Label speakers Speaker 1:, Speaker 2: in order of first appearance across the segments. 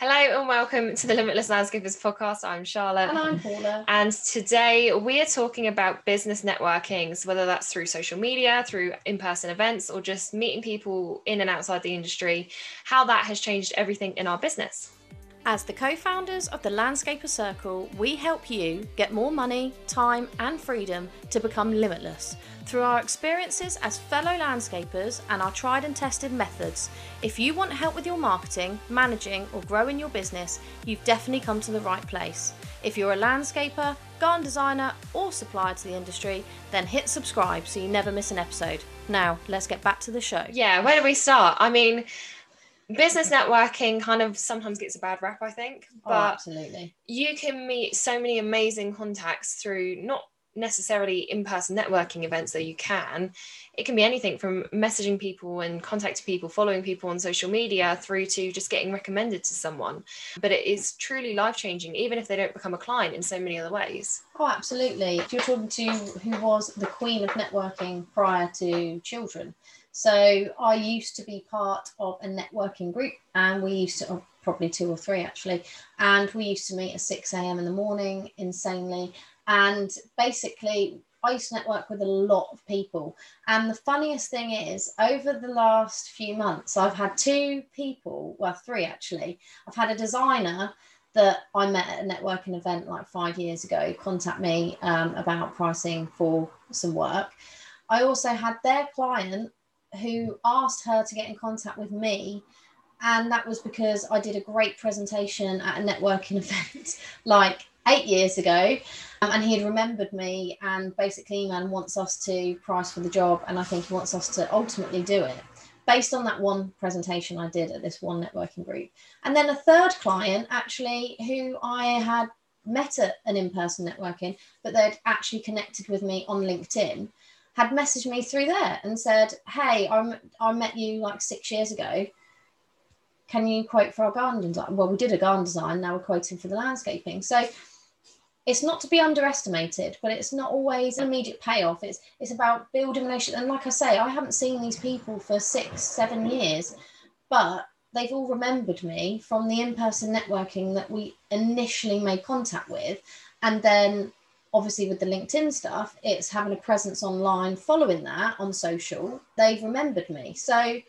Speaker 1: Hello and welcome to the Limitless Landscapers podcast. I'm Charlotte.
Speaker 2: And I'm Paula.
Speaker 1: And today we are talking about business networking, so whether that's through social media, through in person events, or just meeting people in and outside the industry, how that has changed everything in our business.
Speaker 3: As the co founders of the Landscaper Circle, we help you get more money, time, and freedom to become limitless through our experiences as fellow landscapers and our tried and tested methods. If you want help with your marketing, managing, or growing your business, you've definitely come to the right place. If you're a landscaper, garden designer, or supplier to the industry, then hit subscribe so you never miss an episode. Now, let's get back to the show.
Speaker 1: Yeah, where do we start? I mean, business networking kind of sometimes gets a bad rap, I think.
Speaker 2: Oh, but oh, absolutely.
Speaker 1: You can meet so many amazing contacts through not necessarily in-person networking events that you can it can be anything from messaging people and contacting people following people on social media through to just getting recommended to someone but it is truly life changing even if they don't become a client in so many other ways
Speaker 2: oh absolutely if you're talking to who was the queen of networking prior to children so I used to be part of a networking group, and we used to, oh, probably two or three actually, and we used to meet at 6 a.m. in the morning, insanely. And basically, I used to network with a lot of people. And the funniest thing is, over the last few months, I've had two people, well, three actually. I've had a designer that I met at a networking event like five years ago contact me um, about pricing for some work. I also had their client who asked her to get in contact with me. And that was because I did a great presentation at a networking event like eight years ago. Um, and he had remembered me and basically man wants us to price for the job. And I think he wants us to ultimately do it based on that one presentation I did at this one networking group. And then a third client actually who I had met at an in-person networking, but they'd actually connected with me on LinkedIn had messaged me through there and said, Hey, I met you like six years ago. Can you quote for our garden design? Well, we did a garden design, now we're quoting for the landscaping. So it's not to be underestimated, but it's not always an immediate payoff. It's it's about building relationships. And like I say, I haven't seen these people for six, seven years, but they've all remembered me from the in-person networking that we initially made contact with. And then obviously with the LinkedIn stuff, it's having a presence online following that on social. They've remembered me. So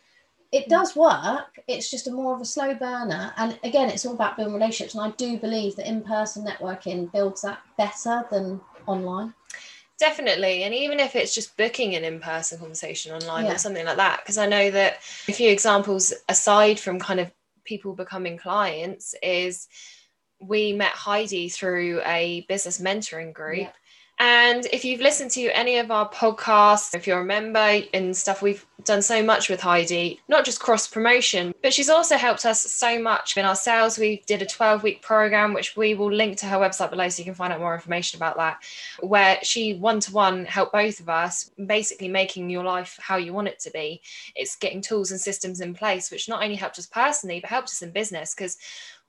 Speaker 2: it hmm. does work. It's just a more of a slow burner. And again, it's all about building relationships. And I do believe that in-person networking builds that better than online.
Speaker 1: Definitely. And even if it's just booking an in person conversation online yeah. or something like that, because I know that a few examples aside from kind of people becoming clients is we met Heidi through a business mentoring group. Yeah. And if you've listened to any of our podcasts, if you're a member and stuff, we've done so much with Heidi, not just cross promotion, but she's also helped us so much in our sales. We did a 12 week program, which we will link to her website below so you can find out more information about that, where she one to one helped both of us, basically making your life how you want it to be. It's getting tools and systems in place, which not only helped us personally, but helped us in business because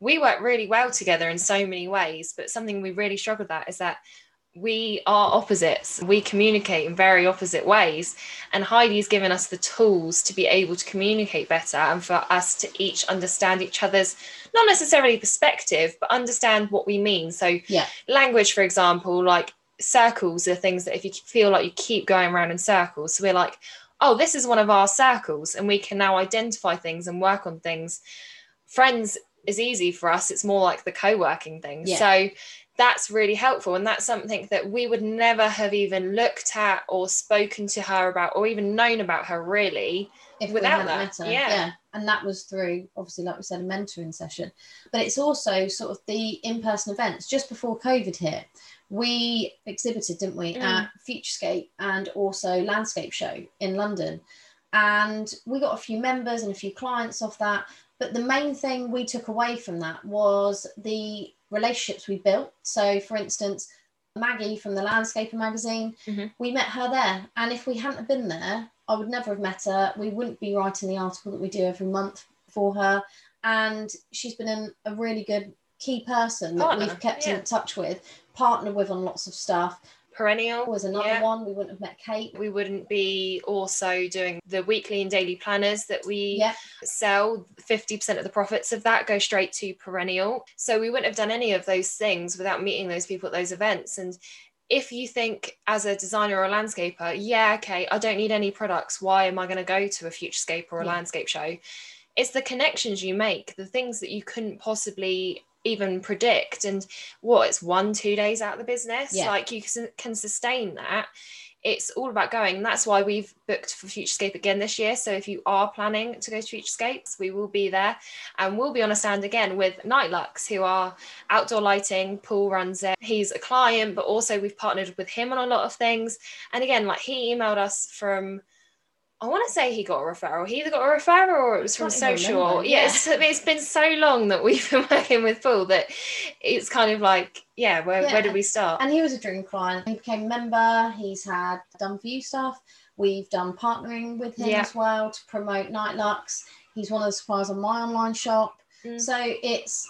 Speaker 1: we work really well together in so many ways. But something we really struggle with that is that we are opposites. We communicate in very opposite ways. And Heidi's given us the tools to be able to communicate better and for us to each understand each other's, not necessarily perspective, but understand what we mean. So,
Speaker 2: yeah.
Speaker 1: language, for example, like circles are things that if you feel like you keep going around in circles, so we're like, oh, this is one of our circles, and we can now identify things and work on things. Friends is easy for us, it's more like the co working thing. Yeah. So, that's really helpful. And that's something that we would never have even looked at or spoken to her about or even known about her really
Speaker 2: if without that. yeah. yeah. And that was through obviously like we said a mentoring session. But it's also sort of the in-person events. Just before covid hit we exhibited didn't we mm. at futurescape and also landscape show in london. And we got a few members and a few clients off that but the main thing we took away from that was the relationships we built. So, for instance, Maggie from the Landscaper magazine, mm-hmm. we met her there. And if we hadn't been there, I would never have met her. We wouldn't be writing the article that we do every month for her. And she's been an, a really good key person that Partner, we've kept yeah. in touch with, partnered with on lots of stuff.
Speaker 1: Perennial
Speaker 2: was another
Speaker 1: yeah.
Speaker 2: one. We wouldn't have met Kate.
Speaker 1: We wouldn't be also doing the weekly and daily planners that we
Speaker 2: Yeah.
Speaker 1: sell. 50% of the profits of that go straight to Perennial. So we wouldn't have done any of those things without meeting those people at those events. And if you think as a designer or a landscaper, yeah, okay, I don't need any products. Why am I going to go to a Futurescape or a
Speaker 2: Yeah.
Speaker 1: landscape show? It's the connections you make, the things that you couldn't possibly even predict. And what it's one, two days out of the business,
Speaker 2: Yeah.
Speaker 1: like you can- can sustain that. It's all about going. That's why we've booked for Futurescape again this year. So if you are planning to go to Futurescapes, we will be there and we'll be on a stand again with Nightlux, who are outdoor lighting. Paul runs it. He's a client, but also we've partnered with him on a lot of things. And again, like he emailed us from, I want to say he got a referral. He either got a referral or it was from social.
Speaker 2: remember,
Speaker 1: Yeah,
Speaker 2: yeah.
Speaker 1: It's, it's been so long that we've been working with Paul that it's kind of like, yeah, where,
Speaker 2: Yeah.
Speaker 1: where did we start?
Speaker 2: And he was a dream client. He became a member. He's had done view stuff. We've done partnering with him
Speaker 1: Yeah.
Speaker 2: as well to promote Nightlux. He's one of the suppliers on my online shop.
Speaker 1: Mm.
Speaker 2: So it's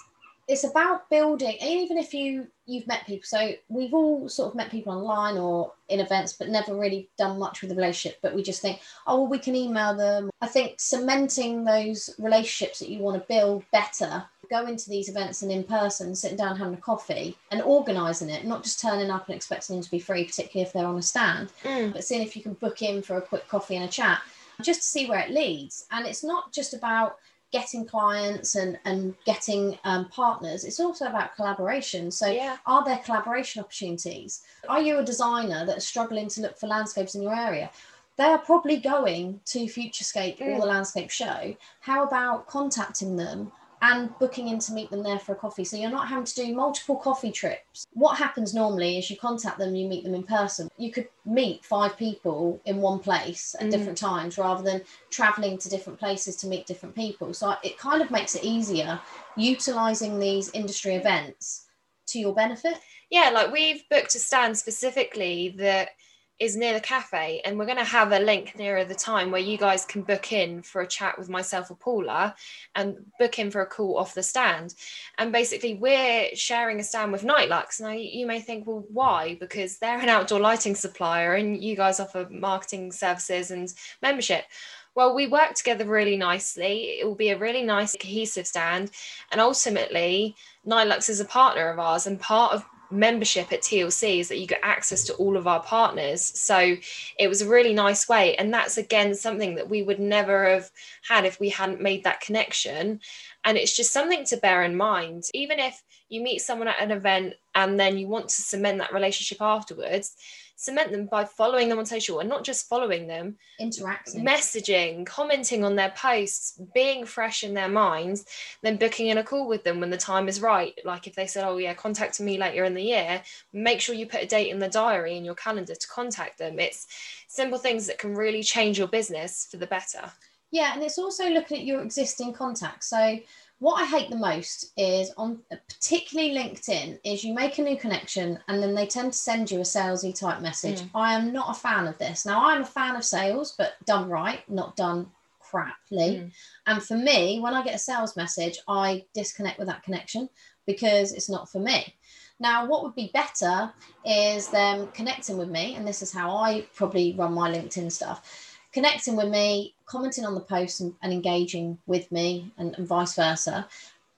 Speaker 2: it's about building and even if you you've met people. So we've all sort of met people online or in events but never really done much with the relationship. But we just think oh well we can email them. I think cementing those relationships that you want to build better go into these events and in person sitting down having a coffee and organizing it not just turning up and expecting them to be free particularly if they're on a stand
Speaker 1: Mm.
Speaker 2: but seeing if you can book in for a quick coffee and a chat just to see where it leads. And it's not just about getting clients and and getting um, partners it's also about collaboration so
Speaker 1: Yeah.
Speaker 2: are there collaboration opportunities are you a designer that's struggling to look for landscapes in your area they are probably going to futurescape or
Speaker 1: Mm.
Speaker 2: the landscape show how about contacting them and booking in to meet them there for a coffee. So you're not having to do multiple coffee trips. What happens normally is you contact them you meet them in person. You could meet five people in one place at
Speaker 1: Mm.
Speaker 2: different times rather than traveling to different places to meet different people. So it kind of makes it easier utilizing these industry events to your benefit.
Speaker 1: Yeah, like we've booked a stand specifically that is near the cafe, and we're going to have a link nearer the time where you guys can book in for a chat with myself or Paula and book in for a call off the stand. And basically, we're sharing a stand with Nightlux. Now, you may think, well, why? Because they're an outdoor lighting supplier and you guys offer marketing services and membership. Well, we work together really nicely. It will be a really nice, cohesive stand. And ultimately, Nightlux is a partner of ours and part of membership at TLC is that you get access to all of our partners. So it was a really nice way. And that's again something that we would never have had if we hadn't made that connection. And it's just something to bear in mind. Even if you meet someone at an event and then you want to cement that relationship afterwards, cement them by following them on social and not just following them,
Speaker 2: interacting
Speaker 1: messaging, commenting on their posts, being fresh in their minds, then booking in a call with them when the time is right. Like if they said, Oh, yeah, contact me later in the year, make sure you put a date in the diary in your calendar to contact them. It's simple things that can really change your business for the better.
Speaker 2: Yeah, and it's also looking at your existing contacts. So what I hate the most is on particularly LinkedIn is you make a new connection and then they tend to send you a salesy type message.
Speaker 1: Mm.
Speaker 2: I am not a fan of this. Now I'm a fan of sales, but done right, not done craply.
Speaker 1: Mm.
Speaker 2: And for me, when I get a sales message, I disconnect with that connection because it's not for me. Now, what would be better is them connecting with me, and this is how I probably run my LinkedIn stuff connecting with me, commenting on the post, and, and engaging with me, and, and vice versa.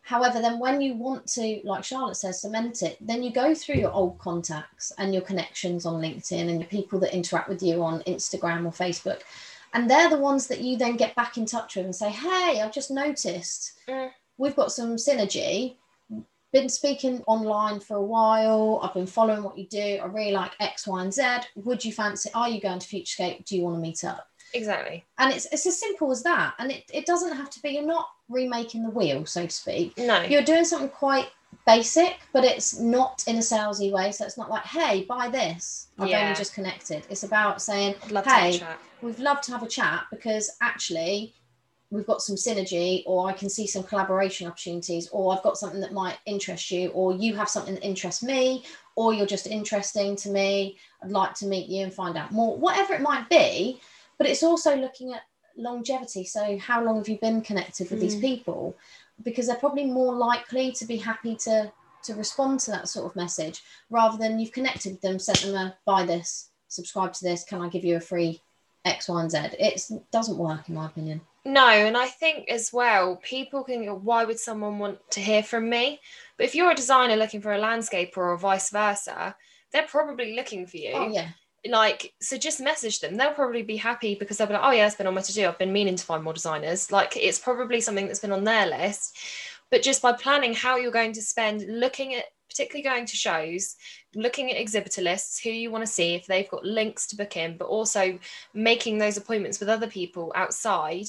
Speaker 2: However, then when you want to, like Charlotte says, cement it, then you go through your old contacts and your connections on LinkedIn and your people that interact with you on Instagram or Facebook. And they're the ones that you then get back in touch with and say, Hey, I've just noticed
Speaker 1: Mm.
Speaker 2: we've got some synergy. Been speaking online for a while. I've been following what you do. I really like X, Y, and Z. Would you fancy? Are you going to Futurescape? Do you want to meet up?
Speaker 1: Exactly.
Speaker 2: and it's it's as simple as that. And it, it doesn't have to be you're not remaking the wheel so to speak.
Speaker 1: No.
Speaker 2: you're doing something quite basic but it's not in a salesy way. So it's not like hey buy this. I've
Speaker 1: Yeah.
Speaker 2: only just connected. It's about saying
Speaker 1: I'd love
Speaker 2: hey we'd love to have a chat because actually we've got some synergy or i can see some collaboration opportunities or i've got something that might interest you or you have something that interests me or you're just interesting to me. I'd like to meet you and find out more. Whatever it might be but it's also looking at longevity so how long have you been connected with these
Speaker 1: Mm.
Speaker 2: people because they're probably more likely to be happy to to respond to that sort of message rather than you've connected with them, sent them a buy this, subscribe to this, can I give you a free X, Y, and Z? It doesn't work in my opinion.
Speaker 1: No, and I think as well, people can go, why would someone want to hear from me? But if you're a designer looking for a landscaper or vice versa, they're probably looking for you.
Speaker 2: Oh, yeah.
Speaker 1: Like, so just message them. They'll probably be happy because they'll be like, oh, yeah, it's been on my to do. I've been meaning to find more designers. Like, it's probably something that's been on their list. But just by planning how you're going to spend, looking at particularly going to shows, looking at exhibitor lists, who you want to see, if they've got links to book in, but also making those appointments with other people outside.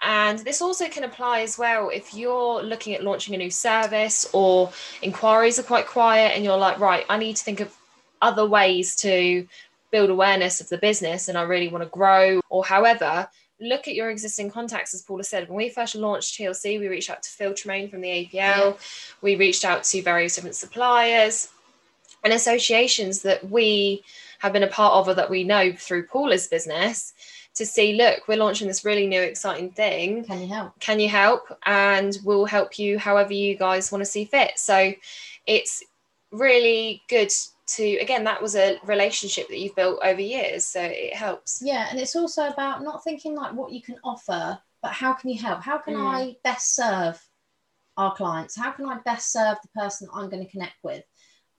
Speaker 1: And this also can apply as well if you're looking at launching a new service or inquiries are quite quiet and you're like, right, I need to think of other ways to build awareness of the business and I really want to grow or however look at your existing contacts, as Paula said. When we first launched TLC, we reached out to Phil Tremayne from the APL. Yeah. We reached out to various different suppliers and associations that we have been a part of or that we know through Paula's business to see, look, we're launching this really new, exciting thing.
Speaker 2: Can you help?
Speaker 1: Can you help? And we'll help you however you guys want to see fit. So it's really good to again that was a relationship that you've built over years so it helps.
Speaker 2: Yeah and it's also about not thinking like what you can offer but how can you help? How can mm. i best serve our clients? How can i best serve the person i'm going to connect with?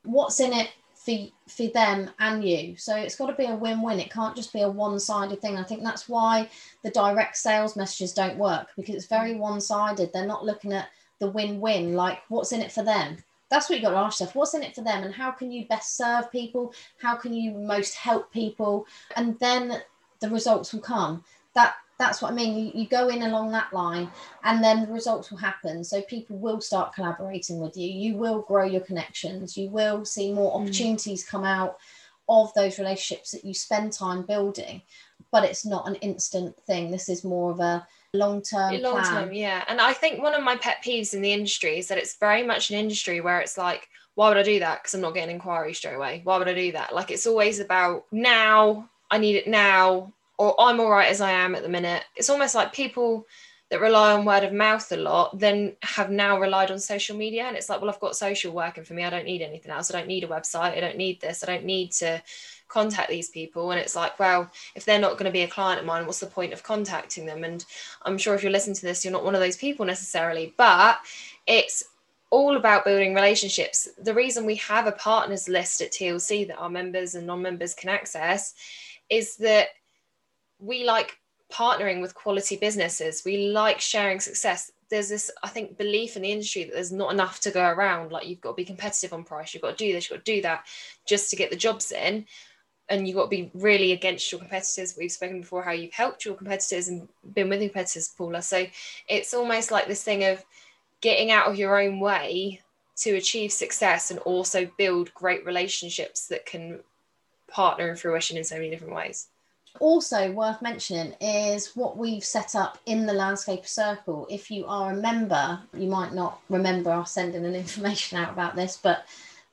Speaker 2: What's in it for for them and you? So it's got to be a win-win. It can't just be a one-sided thing. I think that's why the direct sales messages don't work because it's very one-sided. They're not looking at the win-win like what's in it for them that's what you got to ask yourself. What's in it for them and how can you best serve people? How can you most help people? And then the results will come. That that's what i mean. You, you go in along that line and then the results will happen. So people will start collaborating with you. You will grow your connections. You will see more mm. opportunities come out of those relationships that you spend time building but it's not an instant thing. This is more of a long term long term
Speaker 1: yeah. And i think one of my pet peeves in the industry is that it's very much an industry where it's like why would i do that? Because i'm not getting inquiry straight away. Why would i do that? Like it's always about now i need it now or i'm all right as i am at the minute. It's almost like people that rely on word of mouth a lot then have now relied on social media. And it's like well i've got social working for me. I don't need anything else. I don't need a website. I don't need this. I don't need to contact these people and it's like well if they're not going to be a client of mine what's the point of contacting them? And i'm sure if you're listening to this you're not one of those people necessarily but it's all about building relationships. The reason we have a partners list at tlc that our members and non-members can access is that we like partnering with quality businesses. We like sharing success. There's this i think belief in the industry that there's not enough to go around. Like you've got to be competitive on price you've got to do this you've got to do that just to get the jobs in and you've got to be really against your competitors. We've spoken before how you've helped your competitors and been with your competitors, Paula. So it's almost like this thing of getting out of your own way to achieve success and also build great relationships that can partner in fruition in so many different ways.
Speaker 2: Also, worth mentioning is what we've set up in the Landscape Circle. If you are a member, you might not remember us sending an information out about this, but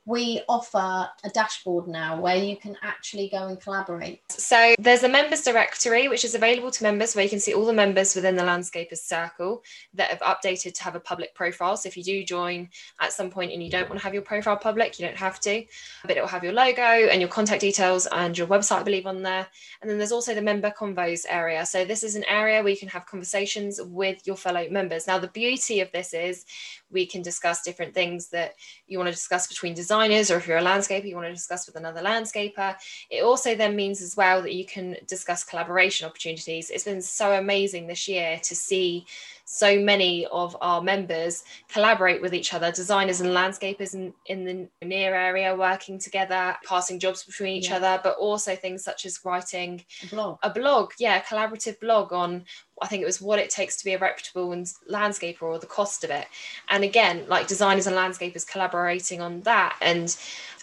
Speaker 2: we offer a dashboard now where you can actually go and collaborate.
Speaker 1: So there's a members directory which is available to members where you can see all the members within the Landscapers Circle that have updated to have a public profile. So if you do join at some point and you don't want to have your profile public, you don't have to, but it will have your logo and your contact details and your website, I believe, on there. And then there's also the member convos area. So this is an area where you can have conversations with your fellow members. Now the beauty of this is we can discuss different things that you want to discuss between or if you're a landscaper, you want to discuss with another landscaper. It also then means as well that you can discuss collaboration opportunities. It's been so amazing this year to see so many of our members collaborate with each other, designers and landscapers in, in the near area working together, passing jobs between each yeah. other, but also things such as writing
Speaker 2: a blog.
Speaker 1: a blog, yeah, a collaborative blog on I think it was what it takes to be a reputable landscaper or the cost of it. And again, like designers and landscapers collaborating on that. And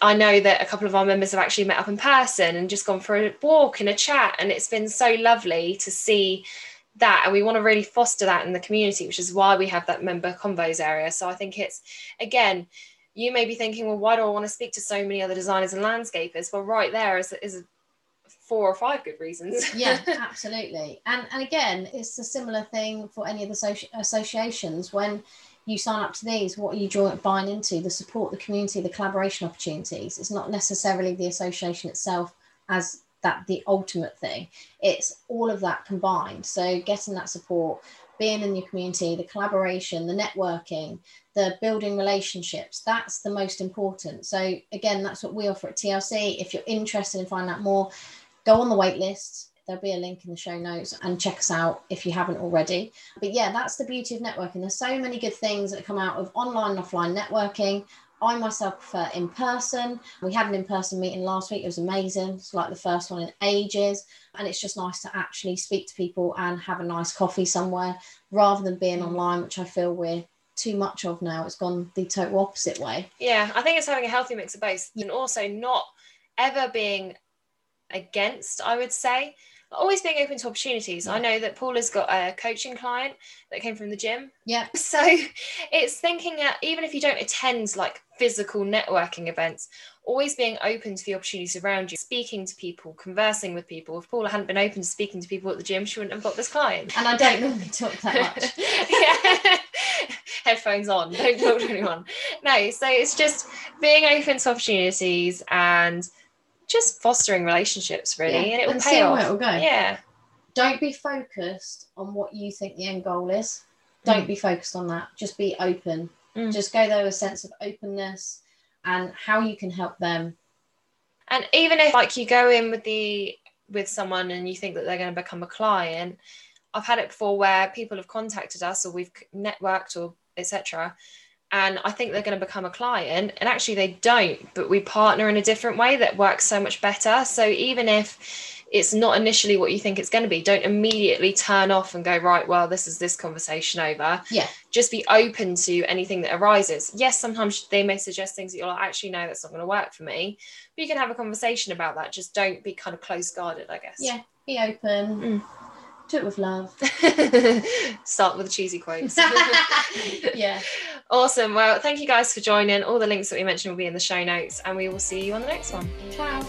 Speaker 1: I know that a couple of our members have actually met up in person and just gone for a walk and a chat. And it's been so lovely to see that and we want to really foster that in the community which is why we have that member convos area. So i think it's again you may be thinking well why do i want to speak to so many other designers and landscapers? Well right there is, is four or five good reasons.
Speaker 2: Yeah absolutely. And and again it's a similar thing for any of the associ- associations. When you sign up to these, what are you join, buying into? The support, the community, the collaboration opportunities. It's not necessarily the association itself as that the ultimate thing. It's all of that combined. So getting that support, being in your community, the collaboration, the networking, the building relationships, that's the most important. So again, that's what we offer at TLC. If you're interested in finding out more, go on the wait list there'll be a link in the show notes and check us out if you haven't already. But yeah, that's the beauty of networking. There's so many good things that come out of online and offline networking. I myself prefer in person. We had an in person meeting last week. It was amazing. It's like the first one in ages. And it's just nice to actually speak to people and have a nice coffee somewhere rather than being mm. online, which I feel we're too much of now. It's gone the total opposite way.
Speaker 1: Yeah, I think it's having a healthy mix of both and also not ever being against, I would say always being open to opportunities. I know that Paula's got a coaching client that came from the gym.
Speaker 2: Yeah.
Speaker 1: So it's thinking that even if you don't attend like physical networking events, always being open to the opportunities around you, speaking to people, conversing with people. If Paula hadn't been open to speaking to people at the gym, she wouldn't have got this client.
Speaker 2: And I don't normally talk that much.
Speaker 1: yeah. Headphones on, don't talk to anyone. No, so it's just being open to opportunities and just fostering relationships really
Speaker 2: Yeah,
Speaker 1: and it will
Speaker 2: and
Speaker 1: pay off
Speaker 2: where it will go.
Speaker 1: yeah
Speaker 2: Don't be focused on what you think the end goal is. Don't
Speaker 1: Mm.
Speaker 2: be focused on that. Just be open.
Speaker 1: Mm.
Speaker 2: Just go there with a sense of openness and how you can help them.
Speaker 1: and even if like you go in with the with someone and you think that they're going to become a client i've had it before where people have contacted us or we've networked or etc and i think they're going to become a client and actually they don't but we partner in a different way that works so much better so even if it's not initially what you think it's going to be don't immediately turn off and go right well this is this conversation over
Speaker 2: Yeah.
Speaker 1: just be open to anything that arises yes sometimes they may suggest things that you're like actually no that's not going to work for me but you can have a conversation about that just don't be kind of close guarded i guess
Speaker 2: Yeah. Be open.
Speaker 1: Mm.
Speaker 2: Do it with love.
Speaker 1: start with the cheesy quotes
Speaker 2: yeah.
Speaker 1: Awesome. Well thank you guys for joining. All the links that we mentioned will be in the show notes and we will see you on the next one.
Speaker 2: Ciao.